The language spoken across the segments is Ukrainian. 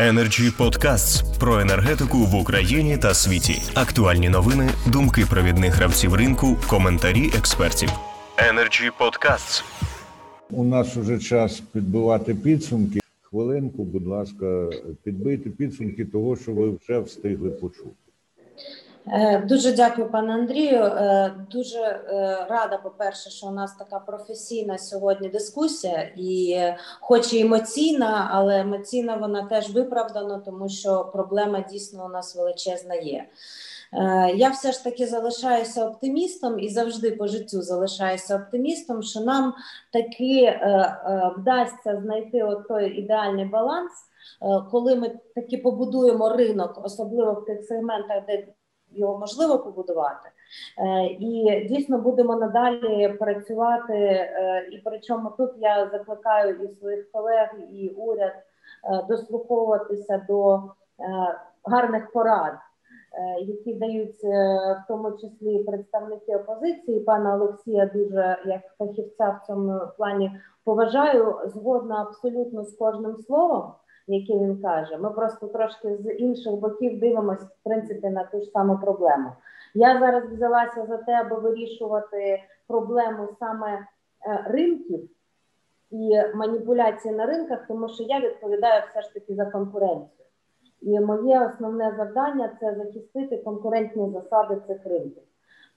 Energy Podcasts про енергетику в Україні та світі. Актуальні новини, думки провідних гравців ринку, коментарі експертів. Energy Podcasts. У нас уже час підбивати підсумки. Хвилинку, будь ласка, підбийте підсумки того, що ви вже встигли почути. Е, дуже дякую, пане Андрію. Е, дуже е, рада, по-перше, що у нас така професійна сьогодні дискусія, і, хоч і емоційна, але емоційна вона теж виправдана, тому що проблема дійсно у нас величезна є. Я все ж таки залишаюся оптимістом і завжди по життю залишаюся оптимістом, що нам таки вдасться знайти от той ідеальний баланс, коли ми таки побудуємо ринок, особливо в тих сегментах, де його можливо побудувати, е, і дійсно будемо надалі працювати. Е, і причому тут я закликаю і своїх колег, і уряд е, дослуховуватися до гарних порад. Які дають в тому числі представники опозиції, пана Олексія, дуже як фахівця в цьому плані поважаю згодна абсолютно з кожним словом які він каже. Ми просто трошки з інших боків дивимося в принципі на ту ж саму проблему. Я зараз взялася за те, аби вирішувати проблему саме е, ринків і маніпуляції на ринках, тому що я відповідаю все ж таки за конкуренцію. І моє основне завдання це захистити конкурентні засади цих ринків.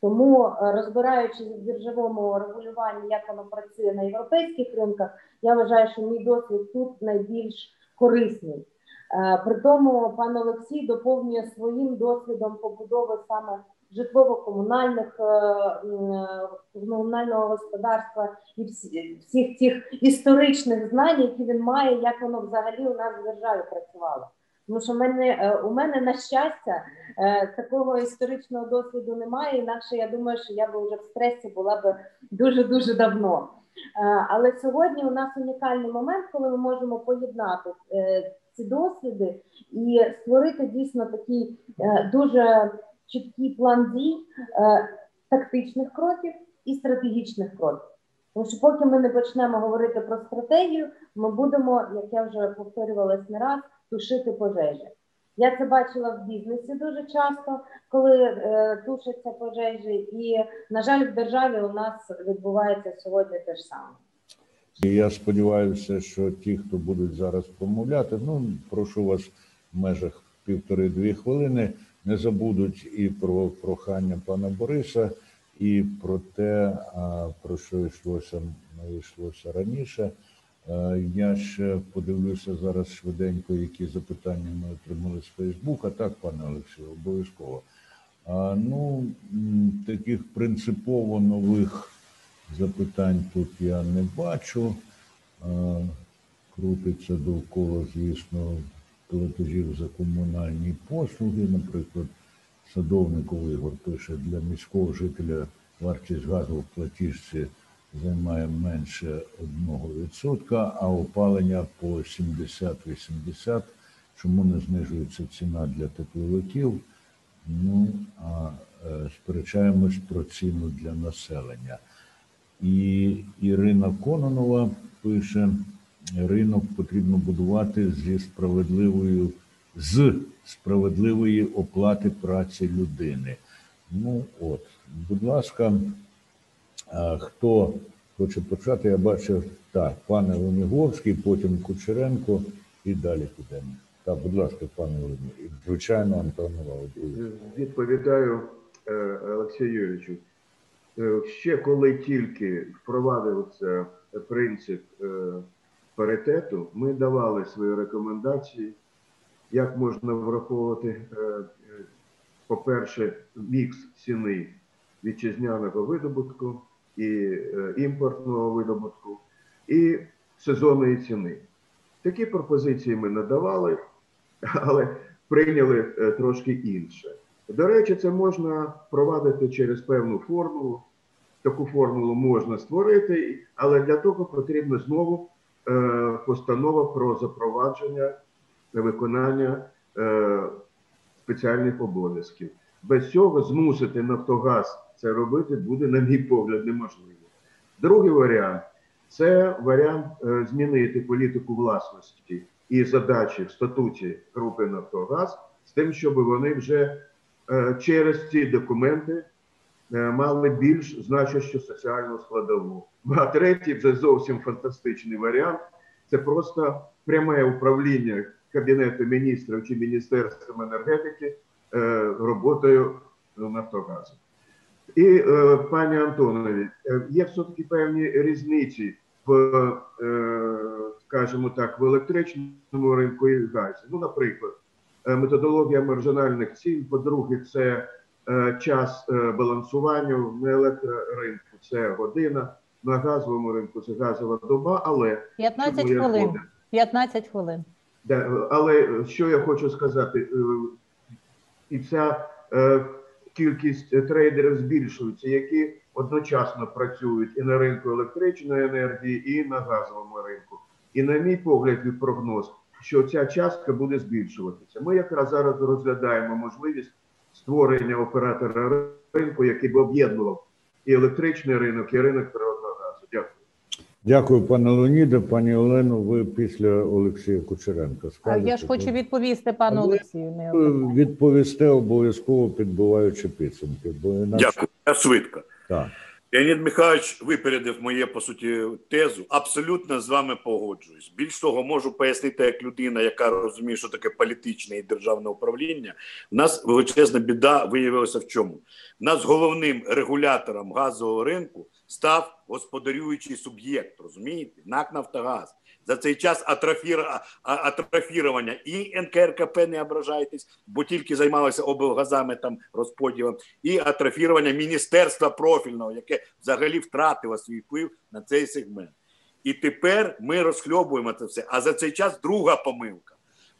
Тому, е, розбираючись в біржовому регулюванні, як воно працює на європейських ринках, я вважаю, що мій досвід тут найбільш корисний. Е, при тому пан Олексій доповнює своїм досвідом побудови саме житлово-комунальних е, е, комунального господарства і всіх тих історичних знань, які він має, як воно взагалі у нас в державі працювало. Тому що в мене у мене на щастя такого історичного досвіду немає. Інакше я думаю, що я би вже в стресі була б дуже дуже давно. Е, але сьогодні у нас унікальний момент, коли ми можемо поєднати е, ці досвіди і створити дійсно такий е, дуже чіткий план дій тактичних кроків і стратегічних кроків. Тому що, поки ми не почнемо говорити про стратегію, ми будемо, як я вже повторювалась не раз, тушити пожежі. Я це бачила в бізнесі дуже часто, коли е, тушаться пожежі, і на жаль, в державі у нас відбувається сьогодні те ж саме. Я сподіваюся, що ті, хто будуть зараз промовляти, ну прошу вас в межах півтори-дві хвилини, не забудуть і про прохання пана Бориса, і про те, про що йшлося йшлося раніше. Е, я ще подивлюся зараз швиденько, які запитання ми отримали з Фейсбука. Так, пане Олексію, обов'язково. Ну, таких принципово нових запитань тут я не бачу. Крутиться довкола, звісно, платежів за комунальні послуги. Наприклад, садовников Ігор пише, для міського жителя вартість газу в платіжці займає менше 1%, а опалення по 70-80%. Чому не знижується ціна для тепловиків? Ну, а е, сперечаємось про ціну для населення. І Ірина Кононова пише: ринок потрібно будувати зі справедливою з справедливої оплати праці людини. Ну от, будь ласка. Хто хоче почати, я бачив так, пане Леміговський, потім Кучеренко і далі підемо. Так, будь ласка, пане Лемі, звичайно, Антон Володимирович. Відповідаю е, Олексію. Е, ще коли тільки впровадився принцип е, паритету, ми давали свої рекомендації, як можна враховувати, по-перше, мікс ціни вітчизняного видобутку і е, імпортного видобутку, і сезонної ціни. Такі пропозиції ми надавали, але прийняли е, трошки інше. До речі, це можна провадити через певну формулу. Таку формулу можна створити, але для того потрібна знову е, постанова про запровадження виконання спеціальних обов'язків. Без цього змусити Нафтогаз це робити буде, на мій погляд, неможливо. Другий варіант це варіант е, змінити політику власності і задачі в статуті групи Нафтогаз з тим, щоб вони вже е, через ці документи е, мали більш значущу соціальну складову. А третій вже зовсім фантастичний варіант це просто пряме управління Кабінету міністрів чи Міністерством енергетики роботою Нафтогазу. І, е, пані Антонові, е, є все-таки певні різниці в, е, скажімо так, в електричному ринку і газі. Ну, наприклад, методологія маржинальних цін, по-друге, це час балансування на електроринку, це година, на газовому ринку це газова доба, але 15 чому я хвилин. згоден? 15 хвилин. Да, але що я хочу сказати, і ця кількість е, трейдерів збільшується, які одночасно працюють і на ринку електричної енергії, і на газовому ринку. І на мій погляд і прогноз, що ця частка буде збільшуватися. Ми якраз зараз розглядаємо можливість створення оператора ринку, який би об'єднував і електричний ринок, і ринок природного. Дякую, пане Леоніде. Пані Олено, ви після Олексія Кучеренка скажете. я ж хочу відповісти пану Але- Олексію. не Ви одне. відповісте обов'язково підбиваючи підсумки, бо інакше Дякую. Я швидко. так. Леонід Михайлович випередив моє по суті тезу. Абсолютно з вами погоджуюсь. Більш того, можу пояснити як людина, яка розуміє, що таке політичне і державне управління. У нас величезна біда виявилася в чому? У нас головним регулятором газового ринку став господарюючий суб'єкт. Розумієте? НАК Нафтогаз. За цей час атрофірування і НКРКП не ображайтесь, бо тільки займалися облгазами там розподілом, і атрофірування міністерства профільного, яке взагалі втратило свій вплив на цей сегмент. І тепер ми розхльобуємо це все. А за цей час друга помилка.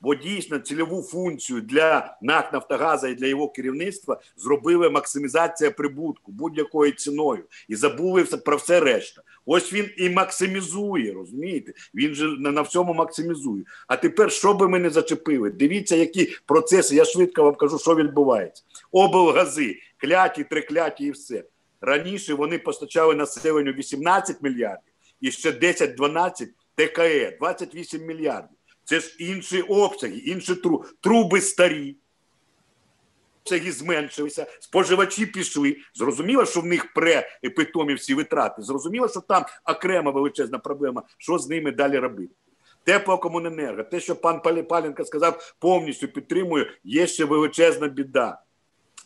Бо дійсно цільову функцію для НАК Нафтогаза і для його керівництва зробили максимізація прибутку будь-якою ціною і забули про все решта. Ось він і максимізує, розумієте? Він же на всьому максимізує. А тепер, що би ми не зачепили, дивіться, які процеси. Я швидко вам кажу, що відбувається. Облгази, кляті, трикляті і все. Раніше вони постачали населенню 18 мільярдів і ще 10-12 ТКЕ, 28 мільярдів. Це ж інші обсяги, інші тру, труби старі. Обсяги зменшилися, споживачі пішли. Зрозуміло, що в них пре-питомі всі витрати. Зрозуміло, що там окрема величезна проблема, що з ними далі робити. Теплокомуненерго, те, що пан Палі- Паленко сказав, повністю підтримую, є ще величезна біда.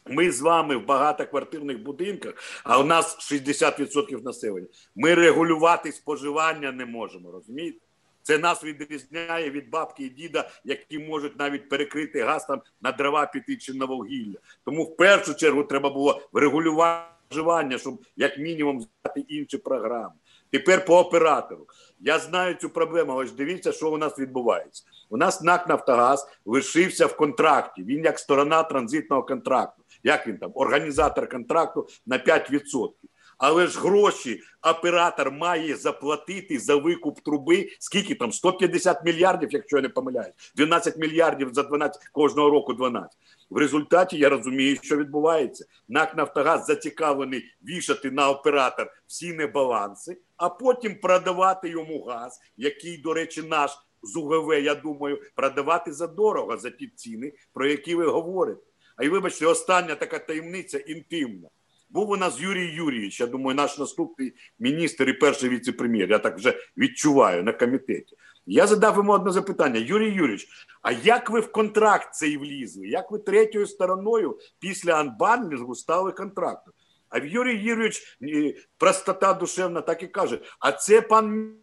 Ми з вами в багатоквартирних будинках, а у нас 60% населення. Ми регулювати споживання не можемо, розумієте? Це нас відрізняє від бабки і діда, які можуть навіть перекрити газ там на дрова піти чи на вугілля. Тому в першу чергу треба було врегулювати щоб як мінімум взяти інші програми. Тепер по оператору. Я знаю цю проблему, ж дивіться, що у нас відбувається. У нас НАК Нафтогаз лишився в контракті. Він як сторона транзитного контракту. Як він там? Організатор контракту на 5%. Але ж гроші оператор має заплатити за викуп труби. Скільки там? 150 мільярдів, якщо я не помиляюсь. 12 мільярдів за 12 кожного року 12. В результаті я розумію, що відбувається. НАК Нафтогаз зацікавлений вішати на оператор всі небаланси, а потім продавати йому газ, який, до речі, наш з УГВ, я думаю, продавати задорого за ті ціни, про які ви говорите. А й вибачте, остання така таємниця інтимна. Був у нас Юрій Юрійович, я думаю, наш наступний міністр і перший віце-прем'єр. Я так вже відчуваю на комітеті. Я задав йому одне запитання: Юрій Юрійович, а як ви в контракт цей влізли? Як ви третьою стороною після анбандлінгу стали контрактом? А Юрій Юрійович, е, простота душевна, так і каже: а це пан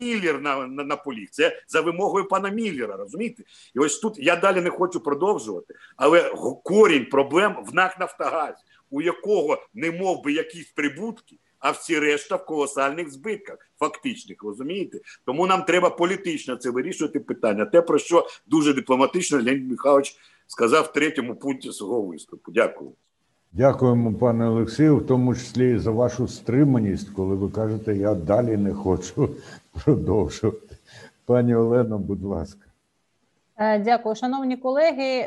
Міллер на, на, на полі. Це за вимогою пана Міллера, розумієте? І ось тут я далі не хочу продовжувати, але корінь проблем в НАК Нафтогазі, у якого не мов би якісь прибутки, а всі решта в колосальних збитках, фактичних, розумієте? Тому нам треба політично це вирішувати питання. Те, про що дуже дипломатично Леонід Михайлович сказав в третьому пункті свого виступу. Дякую. Дякуємо, пане Олексію, в тому числі і за вашу стриманість, коли ви кажете, я далі не хочу продовжувати. Пані Олено, будь ласка. Е, Дякую, шановні колеги.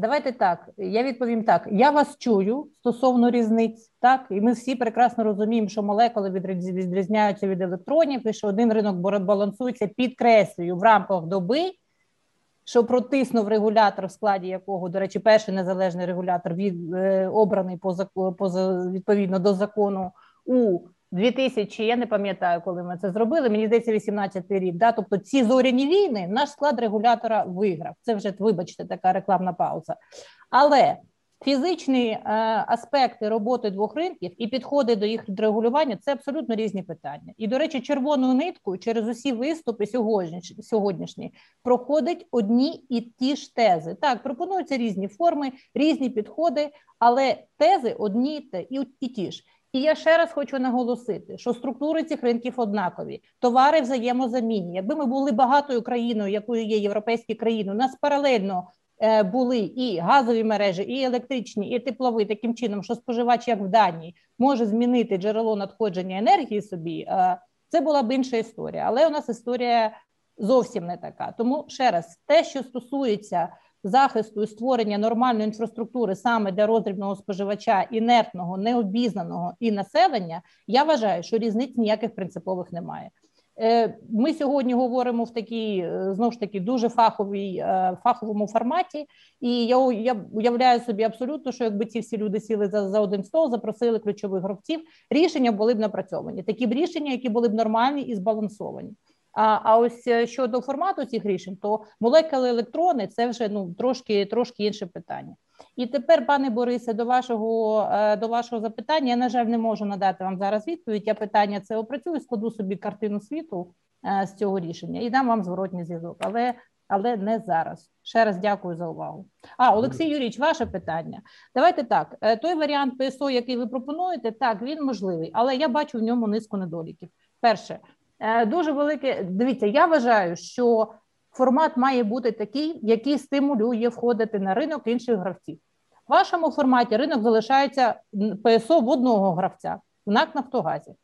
Давайте так. Я відповім так. Я вас чую стосовно різниць, так і ми всі прекрасно розуміємо, що молекули відріз- відрізняються від електронів, і що один ринок балансується, підкреслюю, в рамках доби, що протиснув регулятор, в складі якого, до речі, перший незалежний регулятор від е, обраний по по відповідно до закону у 2000, я не пам'ятаю, коли ми це зробили. Мені здається, 18 рік. Да? Тобто ці зоряні війни наш склад регулятора виграв. Це вже вибачте, така рекламна пауза. Але фізичні е, аспекти роботи двох ринків і підходи до їх регулювання це абсолютно різні питання. І, до речі, червоною ниткою через усі виступи сьогоднішні, сьогоднішні проходять одні і ті ж тези. Так, пропонуються різні форми, різні підходи, але тези одні і ті ж. І я ще раз хочу наголосити, що структури цих ринків однакові, товари взаємозамінні. Якби ми були багатою країною, якою є європейські країни, у нас паралельно е, були і газові мережі, і електричні, і теплові, таким чином, що споживач, як в Данії, може змінити джерело надходження енергії собі. е, Це була б інша історія. Але у нас історія зовсім не така. Тому ще раз, те, що стосується захисту і створення нормальної інфраструктури саме для роздрібного споживача, інертного, необізнаного і населення, я вважаю, що різниць ніяких принципових немає. Е, Ми сьогодні говоримо в такій е, знову ж таки дуже фаховій е, фаховому форматі, і я, я уявляю собі абсолютно, що якби ці всі люди сіли за, за один стол, запросили ключових гравців, рішення були б напрацьовані. Такі б рішення, які були б нормальні і збалансовані. А, а ось е, щодо формату цих рішень, то молекули електрони це вже ну трошки трошки інше питання. І тепер, пане Борисе, до вашого е, до вашого запитання, я на жаль не можу надати вам зараз відповідь. Я питання це опрацюю, складу собі картину світу е, з цього рішення і дам вам зворотній зв'язок, але але не зараз. Ще раз дякую за увагу. А Олексій Юрійович, ваше питання. Давайте так. Той варіант ПСО, який ви пропонуєте, так він можливий, але я бачу в ньому низку недоліків. Перше, дуже велике. Дивіться, я вважаю, що формат має бути такий, який стимулює входити на ринок інших гравців. В вашому форматі ринок залишається ПСО в одного гравця в НАК Нафтогазі.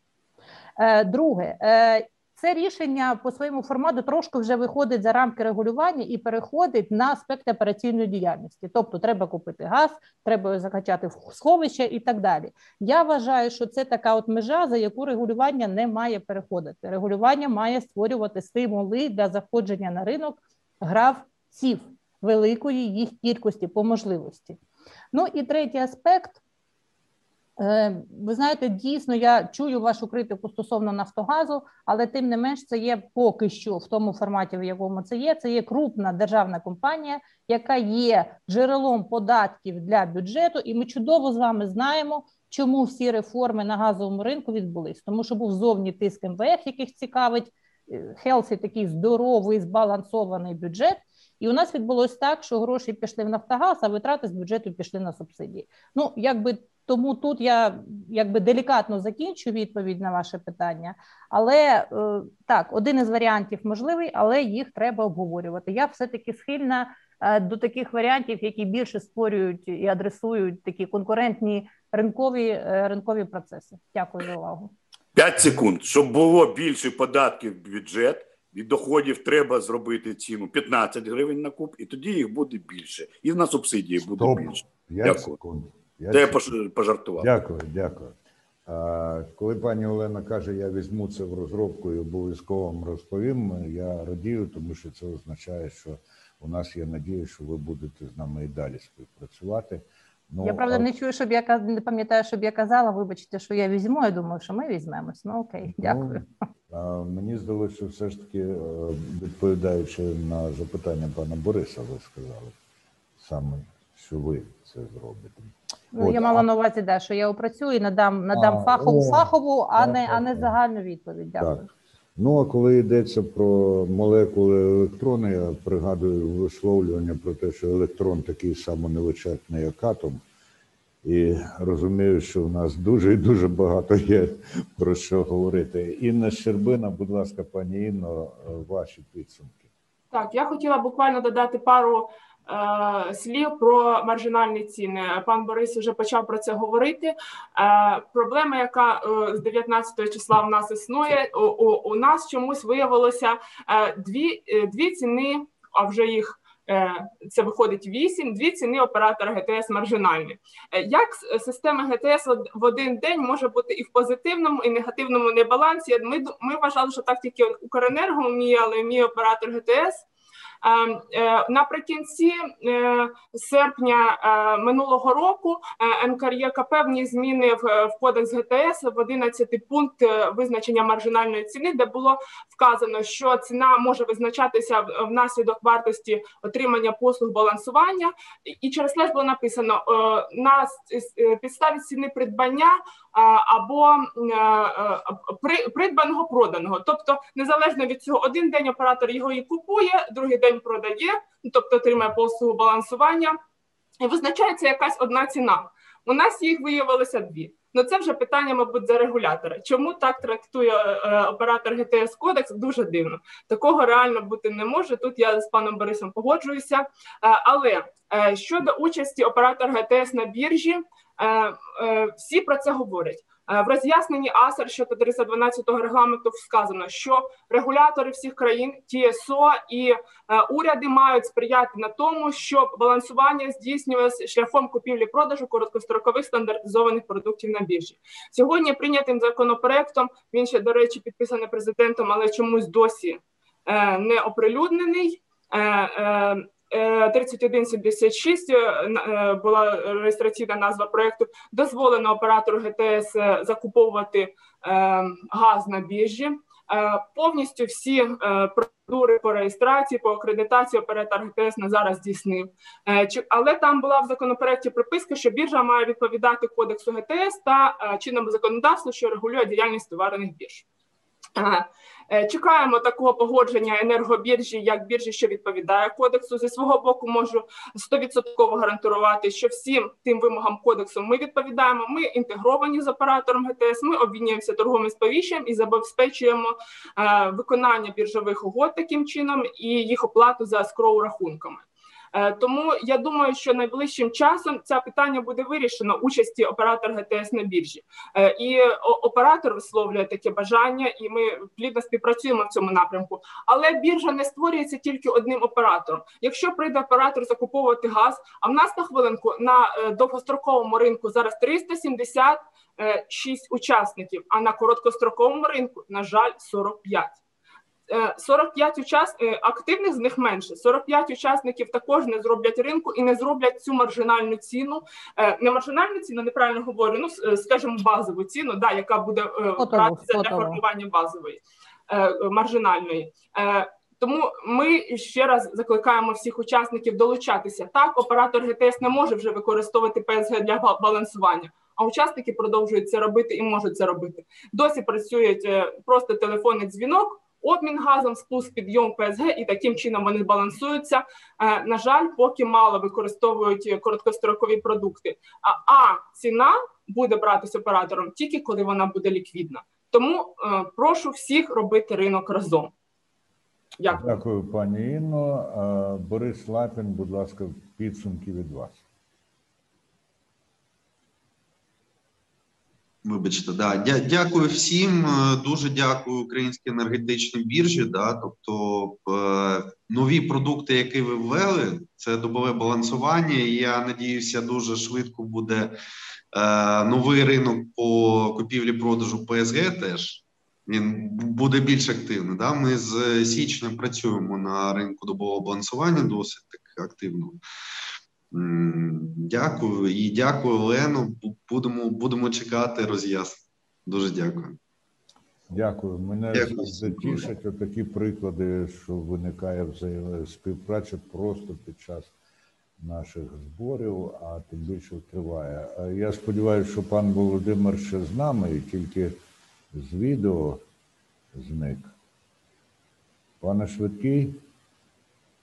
Е, Друге, е, це рішення по своєму формату трошки вже виходить за рамки регулювання і переходить на аспекти операційної діяльності. Тобто, треба купити газ, треба закачати в сховище і так далі. Я вважаю, що це така от межа, за яку регулювання не має переходити. Регулювання має створювати стимули для заходження на ринок гравців великої їх кількості по можливості. Ну і третій аспект. Е, Ви знаєте, дійсно, я чую вашу критику стосовно Нафтогазу, але тим не менш, це є поки що в тому форматі, в якому це є. Це є крупна державна компанія, яка є джерелом податків для бюджету, і ми чудово з вами знаємо, чому всі реформи на газовому ринку відбулись. Тому що був зовні тиск МВФ, яких цікавить Хелсі, такий здоровий збалансований бюджет. І у нас відбулось так, що гроші пішли в Нафтогаз, а витрати з бюджету пішли на субсидії. Ну якби тому тут я якби делікатно закінчу відповідь на ваше питання. Але е, так, один із варіантів можливий, але їх треба обговорювати. Я все-таки схильна е, до таких варіантів, які більше створюють і адресують такі конкурентні ринкові, е, ринкові процеси. Дякую за увагу. 5 секунд. Щоб було більше податків в бюджет, від доходів треба зробити ціну 15 гривень на куб, і тоді їх буде більше. І на субсидії буде Стоп. більше. 5 Дякую. П'ять Це я пожартував. Дякую, дякую. А, коли пані Олена каже, я візьму це в розробку і обов'язково вам розповім, я радію, тому що це означає, що у нас є надія, що ви будете з нами і далі співпрацювати. Ну, я правда а- не чую, щоб я каз- не пам'ятаю, щоб я казала. Вибачте, що я візьму. Я думаю, що ми візьмемось. Ну окей, дякую. Ну, а, мені здалося, що все ж таки, е, відповідаючи на запитання пана Бориса, ви сказали саме, що ви це зробите. Ну, От, я мала а- на увазі, да, що я опрацюю і надам надам А, фахову о, фахову, а так, не а не загальну відповідь. Дякую. Так. Ну, а коли йдеться про молекули електрони, я пригадую висловлювання про те, що електрон такий самоневичерпний, як атом. І розумію, що в нас дуже і дуже багато є про що говорити. Інна Щербина, будь ласка, пані Інно, ваші підсумки. Так, я хотіла буквально додати пару слів про маржинальні ціни. Пан Борис вже почав про це говорити. Е, проблема, яка е, з 19 числа в нас існує, у, у, нас чомусь виявилося е, дві, е, дві ціни, а вже їх це виходить 8, дві ціни оператора ГТС маржинальні. Як система ГТС в один день може бути і в позитивному, і негативному небалансі? Ми ми вважали, що так тільки Укренерго вміє, але вміє оператор ГТС. Ем, е, наприкінці е, серпня е, минулого року НКРЄК певні зміни в кодекс ГТС в 11 пункт визначення маржинальної ціни, де було вказано, що ціна може визначатися внаслідок вартості отримання послуг балансування, і через слеш було написано на підставі ціни придбання або придбаного проданого. Тобто, незалежно від цього, один день оператор його і купує, другий день продає, тобто отримає послугу балансування, і визначається якась одна ціна. У нас їх виявилося дві. Ну це вже питання, мабуть, за регулятора. Чому так трактує е, оператор ГТС Кодекс? Дуже дивно. Такого реально бути не може. Тут я з паном Борисом погоджуюся. Е, але е, щодо участі оператора ГТС на біржі, е, е, всі про це говорять. Е, в роз'ясненні АСЕР щодо 312 регламенту сказано, що регулятори всіх країн ТСО і е, уряди мають сприяти на тому, щоб балансування здійснювалося шляхом купівлі-продажу короткострокових стандартизованих продуктів на біржі. Сьогодні прийнятим законопроектом він ще до речі підписаний президентом, але чомусь досі е, не оприлюднений. 3176 е, е, була реєстраційна назва проекту. Дозволено оператору ГТС е, закуповувати газ на біржі. Повністю всі процедури по реєстрації, по акредитації оператор ГТС на зараз здійснив. Але там була в законопроекті приписка, що біржа має відповідати кодексу ГТС та чинному законодавству, що регулює діяльність товарних бірж. Е, чекаємо такого погодження енергобіржі як біржі, що відповідає кодексу. Зі свого боку можу 100% гарантувати, що всім тим вимогам кодексу ми відповідаємо. Ми інтегровані з оператором ГТС. Ми обмінюємося торговим сповіщенням і забезпечуємо е, виконання біржових угод таким чином і їх оплату за скроу рахунками. Е, тому я думаю, що найближчим часом це питання буде вирішено участі оператора ГТС на біржі, е, і оператор висловлює таке бажання, і ми плідно співпрацюємо в цьому напрямку. Але біржа не створюється тільки одним оператором. Якщо прийде оператор закуповувати газ, а в нас на хвилинку на е, довгостроковому ринку зараз 376 учасників, а на короткостроковому ринку, на жаль, 45. 45 учасників активних з них менше. 45 учасників також не зроблять ринку і не зроблять цю маржинальну ціну. Е, не маржинальну ціну, неправильно говорю. Ну е, скажімо, базову ціну, да, яка буде е, братися для формування базової маржинальної. Тому ми ще раз закликаємо всіх учасників долучатися. Так, оператор ГТС не може вже використовувати ПСГ для балансування, а учасники продовжують це робити і можуть це робити. Досі працюють просто телефонний дзвінок обмін газом, спуск підйом ПСГ, і таким чином вони балансуються. Е, на жаль, поки мало використовують короткострокові продукти. А, а ціна буде братися оператором тільки коли вона буде ліквідна. Тому е, прошу всіх робити ринок разом. Дякую, Дякую пані Інно. Е, Борис Лапін, будь ласка, підсумки від вас. Вибачте, да дякую всім. Е, дуже дякую українській енергетичній біржі. Да, тобто е, нові продукти, які ви ввели, це добове балансування. і Я надіюся, дуже швидко буде е, новий ринок по купівлі-продажу ПСГ. Теж він буде більш активний. Да, ми з січня працюємо на ринку добового балансування досить так активно. Дякую і дякую, Олену. Будемо будемо чекати роз'яснень. Дуже дякую. Дякую. Мене завжди тішать отакі приклади, що виникає співпраця просто під час наших зборів, а тим більше триває. Я сподіваюся, що пан Володимир ще з нами і тільки з відео зник. Пане Швидкий,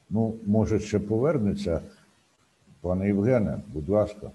ну, може, ще повернеться. Пане Євгене, будь ласка.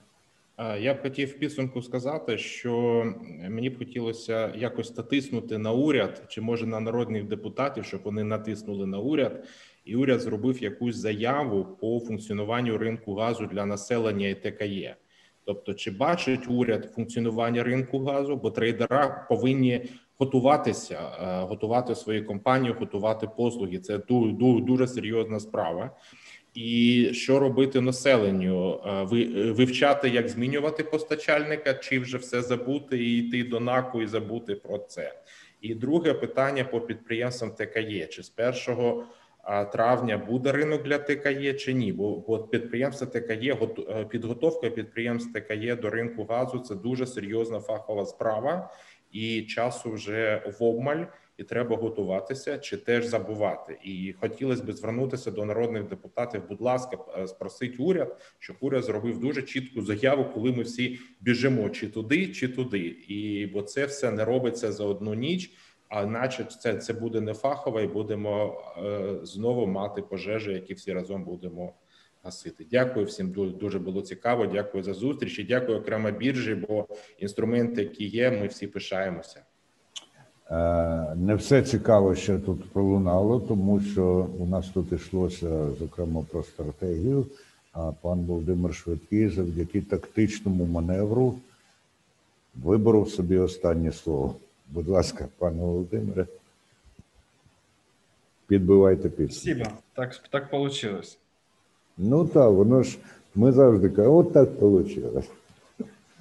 Я б хотів в підсумку сказати, що мені б хотілося якось натиснути на уряд, чи може на народних депутатів, щоб вони натиснули на уряд, і уряд зробив якусь заяву по функціонуванню ринку газу для населення і ТКЄ. Тобто, чи бачить уряд функціонування ринку газу, бо трейдера повинні готуватися, е, готувати свою компанію, готувати послуги. Це дуже, дуже серйозна справа. І що робити населенню? Е, ви вивчати, як змінювати постачальника, чи вже все забути і йти до наку і забути про це? І друге питання по підприємствам ТКЄ: чи з 1 травня буде ринок для ТКЄ чи ні? Бо бо підприємство ТКЄ е, підготовка підприємств ТКЄ до ринку газу це дуже серйозна фахова справа, і часу вже в обмаль і треба готуватися чи теж забувати. І хотілося б звернутися до народних депутатів. Будь ласка, е, спросить уряд, щоб уряд зробив дуже чітку заяву, коли ми всі біжимо чи туди, чи туди, і бо це все не робиться за одну ніч. А наче це це буде не фахово, і будемо е, знову мати пожежі, які всі разом будемо гасити. Дякую всім. дуже було цікаво. Дякую за зустріч і дякую окремо біржі. Бо інструменти, які є, ми всі пишаємося. Е, не все цікаво ще тут пролунало, тому що у нас тут йшлося зокрема про стратегію. А пан Володимир Швидкий завдяки тактичному маневру виборов собі останнє слово. Будь ласка, пане Володимире, підбивайте підсумки. Так так получилось. Ну так, воно ж ми завжди кажемо, от так вийшло.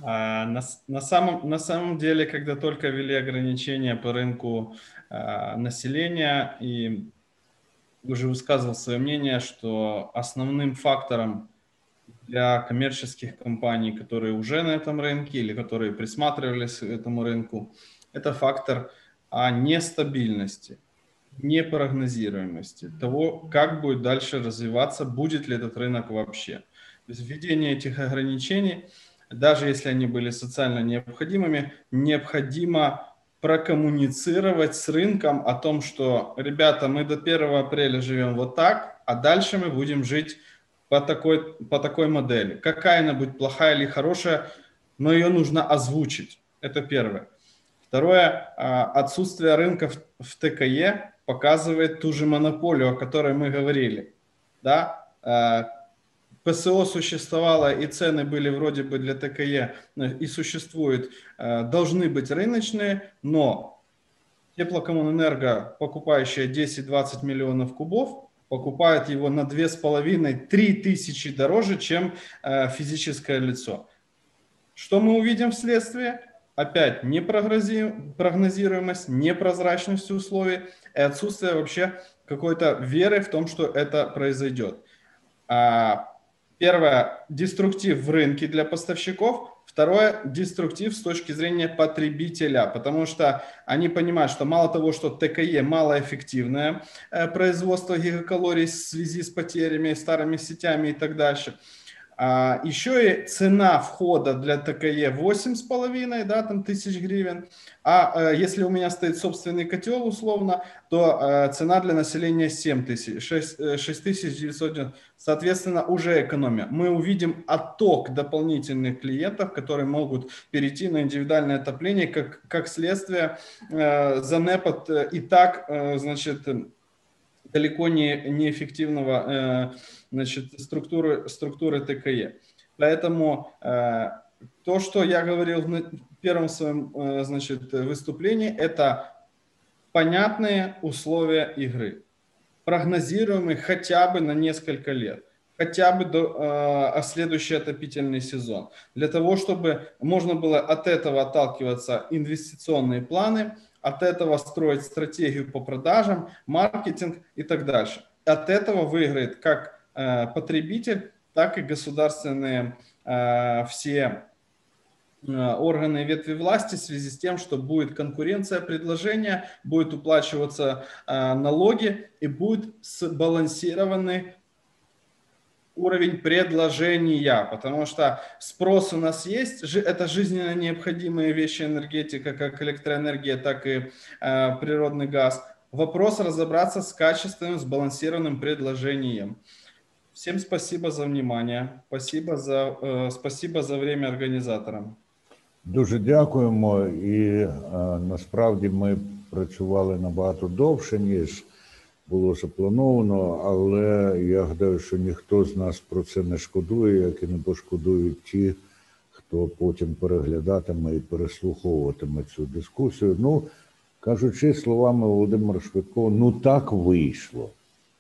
А, на, на, самом, на самом деле, когда только ввели ограничения по рынку а, населения, и уже высказывал свое мнение, что основным фактором для коммерческих компаний, которые уже на этом рынке или которые присматривались к этому рынку, это фактор о нестабильности, непрогнозируемости, того, как будет дальше развиваться, будет ли этот рынок вообще. То есть введение этих ограничений – даже если они были социально необходимыми, необходимо прокоммуницировать с рынком о том, что, ребята, мы до 1 апреля живем вот так, а дальше мы будем жить по такой, по такой модели. Какая она будет, плохая или хорошая, но ее нужно озвучить. Это первое. Второе, а, отсутствие рынков в ТКЕ показывает ту же монополию, о которой мы говорили. Да? ПСО существовало и цены были вроде бы для ТКЕ э, и существуют, э, должны быть рыночные, но теплокоммунэнерго, покупающая 10-20 миллионов кубов, покупает его на 2,5-3 тысячи дороже, чем э, физическое лицо. Что мы увидим вследствие? Опять непрогнозируемость, непрозрачность условий и отсутствие вообще какой-то веры в том, что это произойдет. А Первое – деструктив в рынке для поставщиков. Второе – деструктив с точки зрения потребителя, потому что они понимают, что мало того, что ТКЕ малоэффективное э, производство гигакалорий в связи с потерями, старыми сетями и так дальше – а, еще и цена входа для ТКЕ 8,5 да, там, тысяч гривен. А э, если у меня стоит собственный котел условно, то э, цена для населения 7 тысяч, 6, 6 тысяч 900, соответственно, уже экономия. Мы увидим отток дополнительных клиентов, которые могут перейти на индивидуальное отопление, как, как следствие э, занепад и так, э, значит, далеко не неэффективного э, значит, структуры, структуры ТКЕ. Поэтому э, то, что я говорил в первом своем э, значит, выступлении, это понятные условия игры, прогнозируемые хотя бы на несколько лет хотя бы до э, следующий отопительный сезон, для того, чтобы можно было от этого отталкиваться инвестиционные планы, от этого строить стратегию по продажам, маркетинг и так дальше. От этого выиграет как э, потребитель, так и государственные э, все э, органы ветви власти в связи с тем, что будет конкуренция предложения, будет уплачиваться э, налоги и будет сбалансированный уровень предложения, потому что спрос у нас есть, это жизненно необходимые вещи энергетика, как электроэнергия, так и э, природный газ. Вопрос разобраться с качественным, сбалансированным предложением. Всем спасибо за внимание, спасибо за, э, спасибо за время організаторам. Дуже дякуємо, і е, насправді ми працювали набагато довше ніж Було заплановано, але я гадаю, що ніхто з нас про це не шкодує, як і не пошкодують ті, хто потім переглядатиме і переслуховуватиме цю дискусію. Ну, Кажучи словами Володимира Швидкого, ну так вийшло.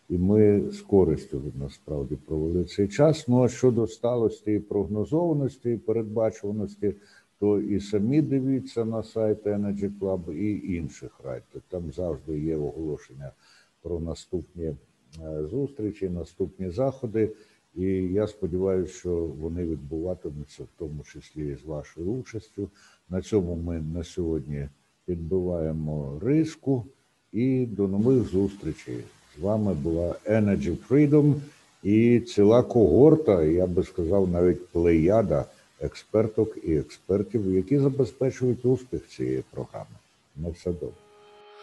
І ми з користю насправді провели цей час. Ну а щодо сталості і прогнозованості, і передбачуваності, то і самі дивіться на сайт Energy Club, і інших радьте. Там завжди є оголошення про наступні е, зустрічі, наступні заходи. І я сподіваюся, що вони відбуватимуться, в тому числі і з вашою участю. На цьому ми на сьогодні підбиваємо риску і до нових зустрічей. З вами була Energy Freedom і ціла когорта, я би сказав, навіть плеяда експерток і експертів, які забезпечують успіх цієї програми. На все добре.